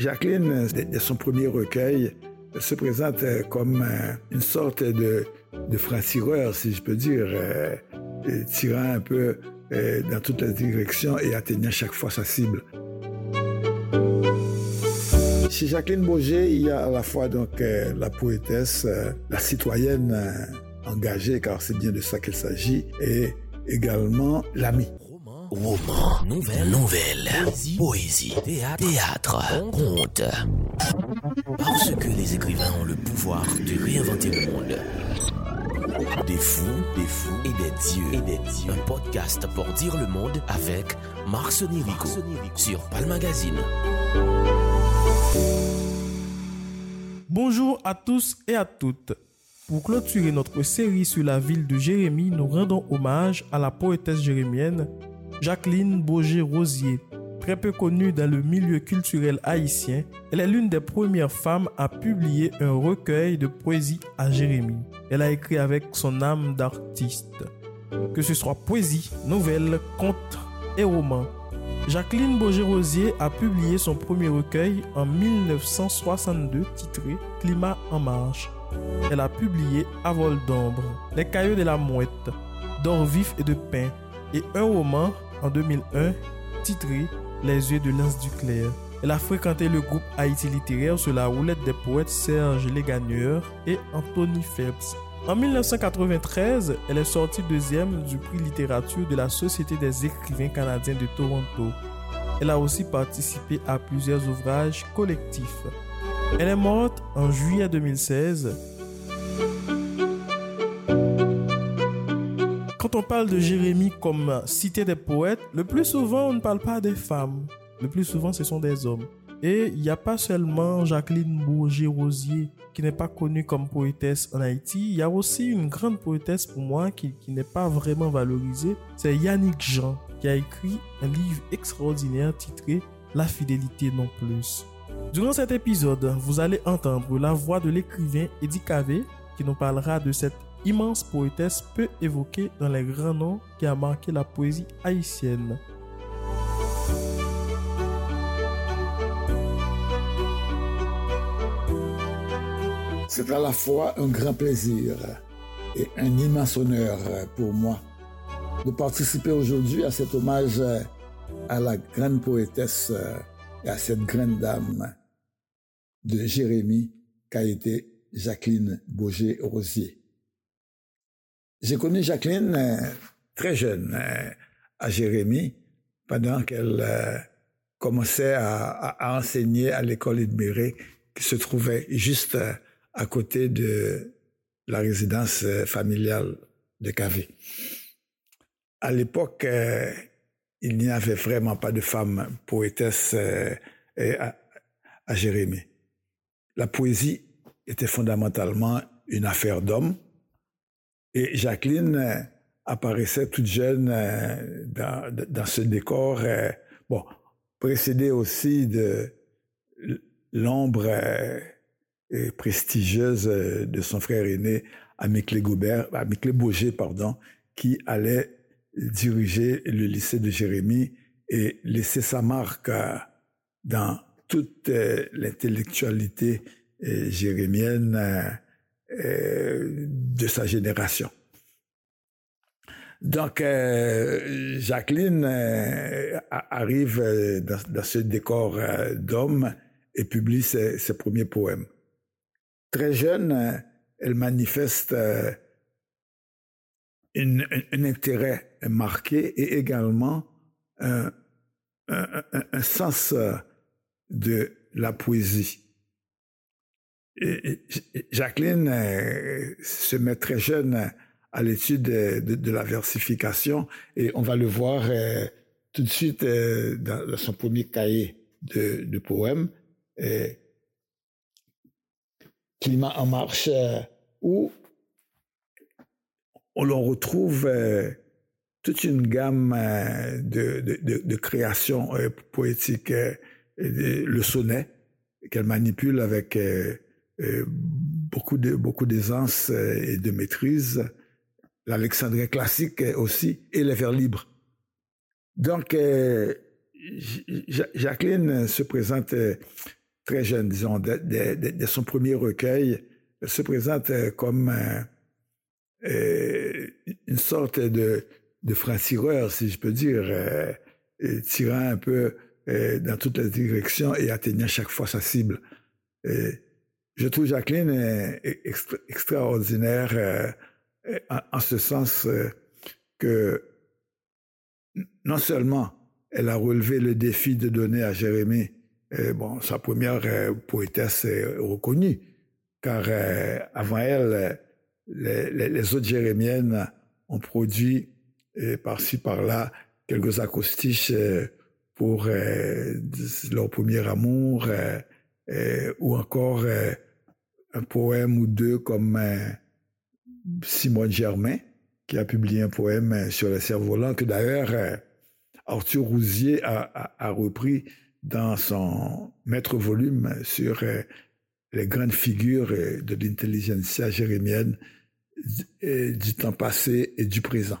Jacqueline, de son premier recueil, se présente comme une sorte de, de franc-tireur, si je peux dire, tirant un peu dans toutes les directions et atteignant chaque fois sa cible. Chez Jacqueline Boger, il y a à la fois donc euh, la poétesse, euh, la citoyenne euh, engagée, car c'est bien de ça qu'il s'agit, et également l'ami. Roman, nouvelle, nouvelle, poésie, théâtre, conte. Parce que les écrivains ont le pouvoir de réinventer le monde. Des fous, des fous et des dieux. Et des dieux. Un podcast pour dire le monde avec Marc Sonirico sur Palm Magazine. Bonjour à tous et à toutes. Pour clôturer notre série sur la ville de Jérémie, nous rendons hommage à la poétesse jérémienne Jacqueline Boger-Rosier. Très peu connue dans le milieu culturel haïtien, elle est l'une des premières femmes à publier un recueil de poésie à Jérémie. Elle a écrit avec son âme d'artiste. Que ce soit poésie, nouvelles, contes et romans, Jacqueline Boger-Rosier a publié son premier recueil en 1962 titré Climat en marche. Elle a publié À vol d'ombre, Les cailloux de la mouette, D'or vif et de pain et un roman en 2001 titré Les yeux de l'Anse du Clair. Elle a fréquenté le groupe Haïti littéraire sur la roulette des poètes Serge Légagneur et Anthony Phelps. En 1993, elle est sortie deuxième du prix littérature de la Société des écrivains canadiens de Toronto. Elle a aussi participé à plusieurs ouvrages collectifs. Elle est morte en juillet 2016. Quand on parle de Jérémie comme cité des poètes, le plus souvent on ne parle pas des femmes. Le plus souvent ce sont des hommes. Et il n'y a pas seulement Jacqueline Bourget-Rosier qui n'est pas connue comme poétesse en Haïti, il y a aussi une grande poétesse pour moi qui, n'est pas vraiment valorisée, c'est Yannick Jean qui a écrit un livre extraordinaire titré La fidélité non plus. Durant cet épisode, vous allez entendre la voix de l'écrivain Eddie Cavey qui nous parlera de cette immense poétesse peu évoquée dans les grands noms qui a marqué la poésie haïtienne. C'est à la fois un grand plaisir et un immense honneur pour moi de participer aujourd'hui à cet hommage à la grande poétesse et à cette grande dame de Jérémie qu'a été Jacqueline Boger-Rosier. J'ai connu Jacqueline très jeune à Jérémie pendant qu'elle commençait à, enseigner à l'école Idméré qui se trouvait juste à côté de la résidence euh, familiale de Cavé. À l'époque, euh, il n'y avait vraiment pas de femme poétesse euh, à, à Jérémie. La poésie était fondamentalement une affaire d'hommes et Jacqueline apparaissait toute jeune dans, dans, ce décor, bon, précédé aussi de l'ombre prestigieuse euh, de son frère aîné, Amikle Goubert, Amikle Boger, pardon, qui allait diriger le lycée de Jérémie et laisser sa marque euh, dans toute euh, l'intellectualité jérémienne de sa génération. Donc, Jacqueline arrive dans, ce décor d'homme et publie ses premiers poèmes. Très jeune, euh, elle manifeste euh, un intérêt marqué et également un, sens euh, de la poésie. Jacqueline se met très jeune à l'étude de, la versification et on va le voir tout de suite dans, son premier cahier de, poèmes. Climat en marche, euh, où on retrouve euh, toute une gamme euh, de, de, créations poétiques, le sonnet qu'elle manipule avec beaucoup de beaucoup d'aisance et de maîtrise, l'alexandrien classique aussi et les vers libres. Donc Jacqueline se présente très jeune, disons, de, son premier recueil, se présente comme une sorte de, de franc-tireur, si je peux dire, tirant un peu dans toutes les directions et atteignant chaque fois sa cible. Je trouve Jacqueline extraordinaire en, ce sens que non seulement elle a relevé le défi de donner à Jérémie euh, bon, sa première euh, poétesse reconnue, car euh, avant elle, les, autres jérémiennes ont produit par-ci par-là quelques acoustiches pour leur premier amour, ou encore un poème ou deux comme Simone Germain, qui a publié un poème sur le cerf-volant, que d'ailleurs Arthur Rousier a, repris dans son maître volume sur euh, les grandes figures euh, de l'intelligentsia jérémienne euh, du temps passé et du présent.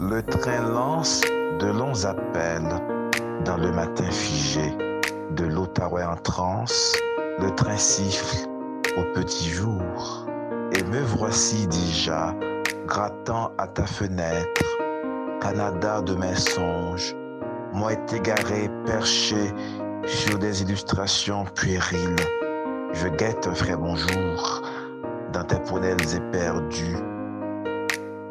Le train lance de longs appels dans le matin figé de l'Outaouais en transe. Le train siffle au petit jour. Et me voici déjà, grattant à ta fenêtre, Canada de mes songes, moi égaré, perché sur des illustrations puériles. Je guette un vrai bonjour dans tes prunelles éperdues,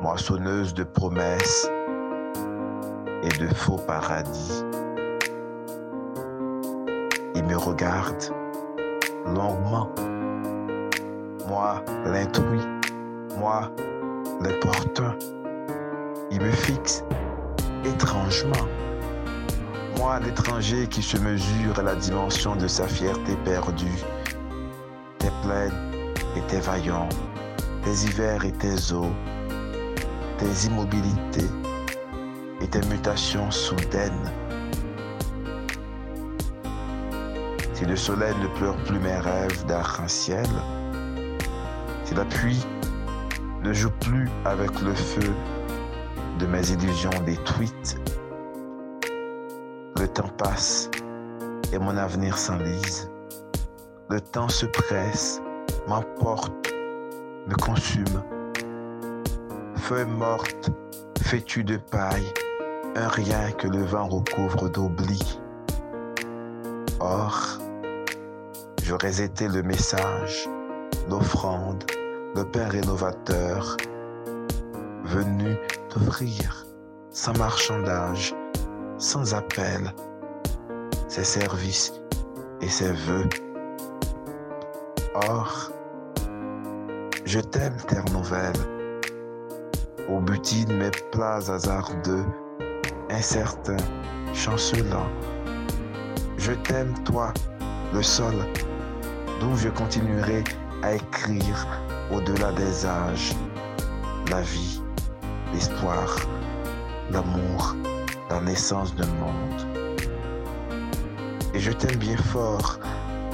moissonneuse de promesses et de faux paradis. Il me regarde longuement moi l'intrus, moi l'importun. Il me fixe étrangement. Moi l'étranger qui se mesure à la dimension de sa fierté perdue. Tes plaines et tes vaillants, tes hivers et tes eaux, tes immobilités et tes mutations soudaines. Si le soleil ne pleure plus mes rêves d'arc-en-ciel, la pluie ne joue plus avec le feu de mes illusions détruites. Le temps passe et mon avenir s'enlise. Le temps se presse, m'emporte, me consume. Feuille morte, fêtue de paille, un rien que le vent recouvre d'oubli. Or, j'aurais été le message, l'offrande, le Père rénovateur, venu t'offrir sans marchandage, sans appel, ses services et ses voeux. Or, je t'aime, terre nouvelle, au butine mes plats hasardeux, incertains, chancelants. Je t'aime, toi, le sol, d'où je continuerai à écrire au-delà des âges, la vie, l'espoir, l'amour, la naissance d'un monde. Et je t'aime bien fort,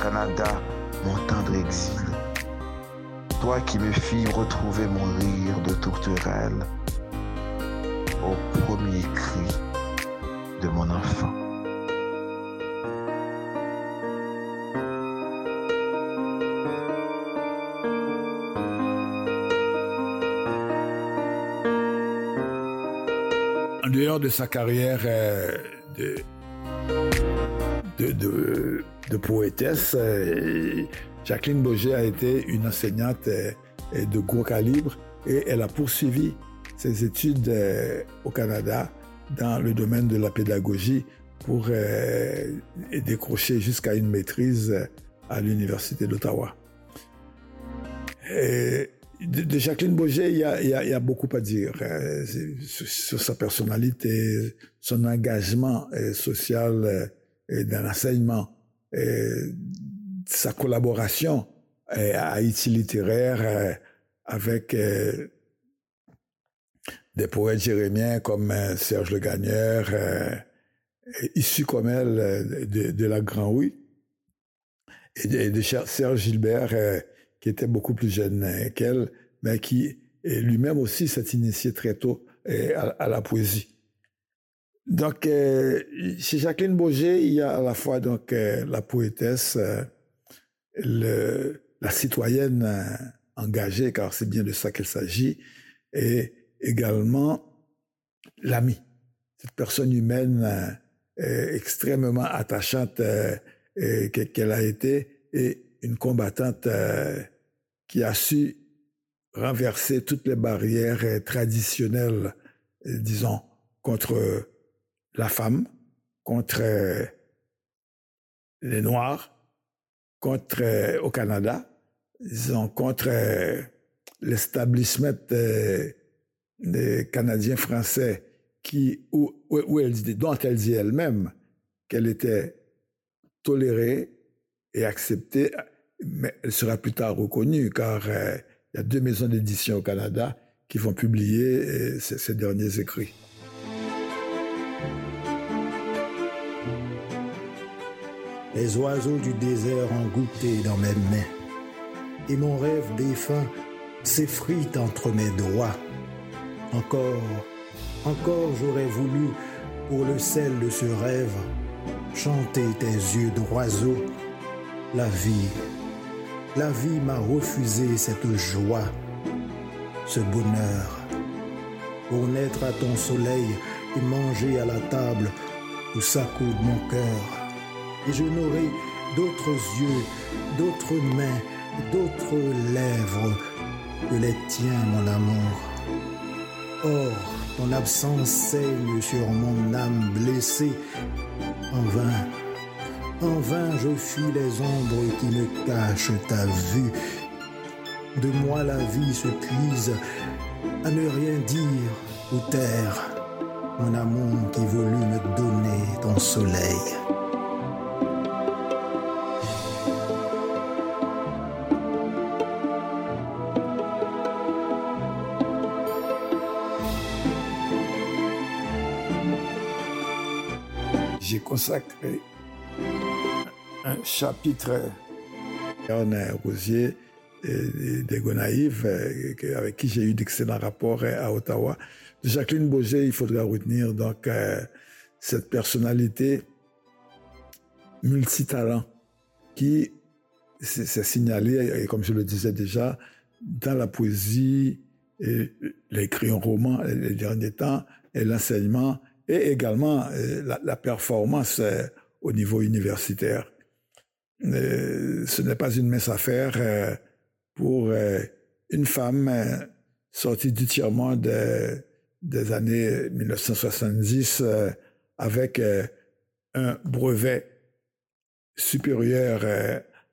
Canada, mon tendre exil. Toi qui me fis retrouver mon rire de tourterelle au premier cri de mon enfant. dehors de sa carrière euh, de, de, poétesse, euh, Jacqueline Boger a été une enseignante euh, de gros calibre et elle a poursuivi ses études au Canada dans le domaine de la pédagogie pour décrocher jusqu'à une maîtrise à l'Université d'Ottawa. De, Jacqueline Boger, il y a, beaucoup à dire euh, sur, sa personnalité, son engagement euh, social euh, dans l'enseignement, sa collaboration à Haïti littéraire avec des poètes jérémiens comme Serge Le Gagneur, issu comme elle de, la Grand Oui, et de, Serge Gilbert qui était beaucoup plus jeune qu'elle, mais qui lui-même aussi s'est initié très tôt à, la poésie. Donc, euh, chez Jacqueline Boger, il y a à la fois donc euh, la poétesse, euh, la citoyenne engagée, car c'est bien de ça qu'il s'agit, et également l'ami, cette personne humaine extrêmement attachante qu'elle a été et une combattante qui a su renverser toutes les barrières traditionnelles, disons, contre la femme, contre les Noirs, contre au Canada, disons, contre l'establishment des, Canadiens français qui, dit, dont elle dit elle-même qu'elle était tolérée et acceptée mais elle sera plus tard reconnue car euh, il y a deux maisons d'édition au Canada qui vont publier euh, ces, derniers écrits. Les oiseaux du désert ont goûté dans mes mains, et mon rêve défunt s'effrite entre mes doigts. Encore, encore j'aurais voulu, pour le sel de ce rêve, chanter tes yeux d'oiseau, la vie la vie m'a refusé cette joie, ce bonheur. Pour naître à ton soleil et manger à la table où s'accoude mon cœur. Et je n'aurai d'autres yeux, d'autres mains, d'autres lèvres que les tiens, mon amour. Or, ton absence saigne sur mon âme blessée en vain. En vain je fuis les ombres qui me cachent ta vue. De moi la vie se puise à ne rien dire ou taire. Mon amour qui voulut me donner ton soleil. J'ai consacré un chapitre on a Rosier des Gonaïves, euh, avec qui j'ai eu d'excellents rapports euh, à Ottawa. Jacqueline Boger, il faudra retenir donc euh, cette personnalité multitalent qui s'est signalée, comme je le disais déjà, dans la poésie, et en roman les derniers temps, et l'enseignement, et également la performance au niveau universitaire. Euh, ce n'est pas une mince affaire euh, pour euh, une femme sortie du tiers des années 1970 avec un brevet supérieur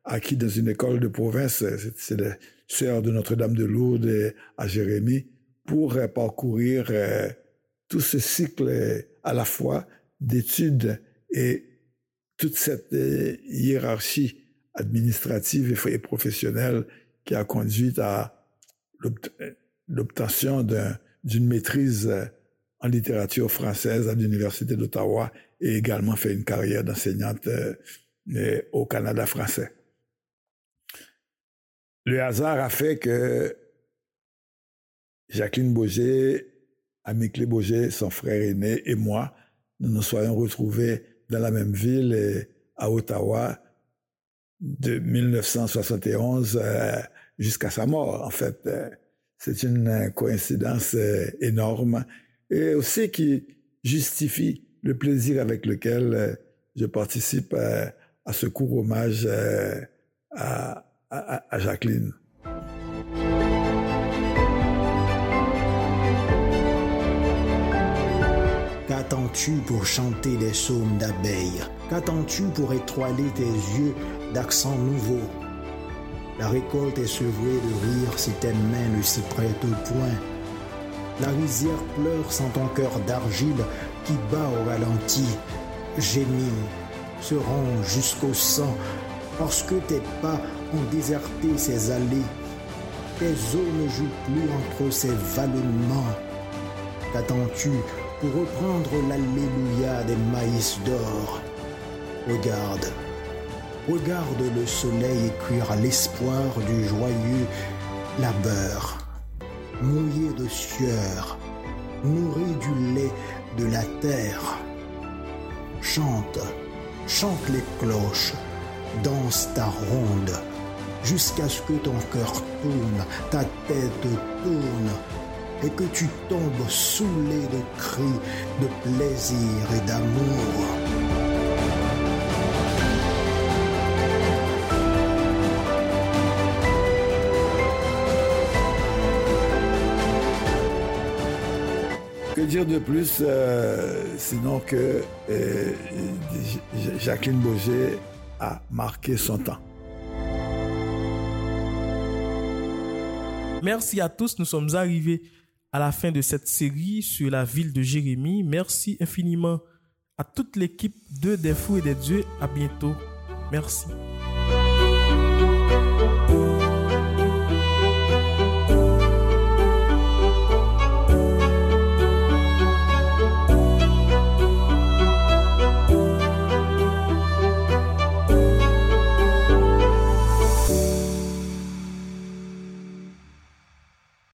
acquis dans une école de province, c'est la sœur de Notre-Dame de Lourdes à Jérémie, pour parcourir tout ce cycle à la fois d'études et toute cette euh, hiérarchie administrative et professionnelle qui a conduit à l'obtention d'une maîtrise euh, en littérature française à l'Université d'Ottawa et également fait une carrière d'enseignante euh, au Canada français. Le hasard a fait que Jacqueline Boger, Amiclé Boger, son frère aîné et moi, nous nous soyons retrouvés dans la même ville, et à Ottawa, de 1971 euh, jusqu'à sa mort. En fait, euh, c'est une coïncidence euh, énorme et aussi qui justifie le plaisir avec lequel je participe à ce court hommage à Jacqueline. Qu'attends-tu pour chanter des psaumes d'abeilles? Qu'attends-tu pour étoiler tes yeux d'accents nouveaux? La récolte est sevrée de rire si tes mains ne s'y prêtent au point. La rizière pleure sans ton cœur d'argile qui bat au ralenti, gémit, se rend jusqu'au sang, parce que tes pas ont déserté ces allées. Tes eaux ne jouent plus entre ces vallonnements. Qu'attends-tu pour reprendre l'Alléluia des maïs d'or. Regarde, regarde le soleil écrire l'espoir du joyeux labeur, mouillé de sueur, nourri du lait de la terre. Chante, chante les cloches, danse ta ronde, jusqu'à ce que ton cœur tourne, ta tête tourne, et que tu tombes saoulé de cris, de plaisir et d'amour. Que dire de plus, euh, sinon que euh, Jacqueline Boger a marqué son temps. Merci à tous, nous sommes arrivés à la fin de cette série sur la ville de Jérémie. Merci infiniment à toute l'équipe de Des et des Dieux. À bientôt. Merci.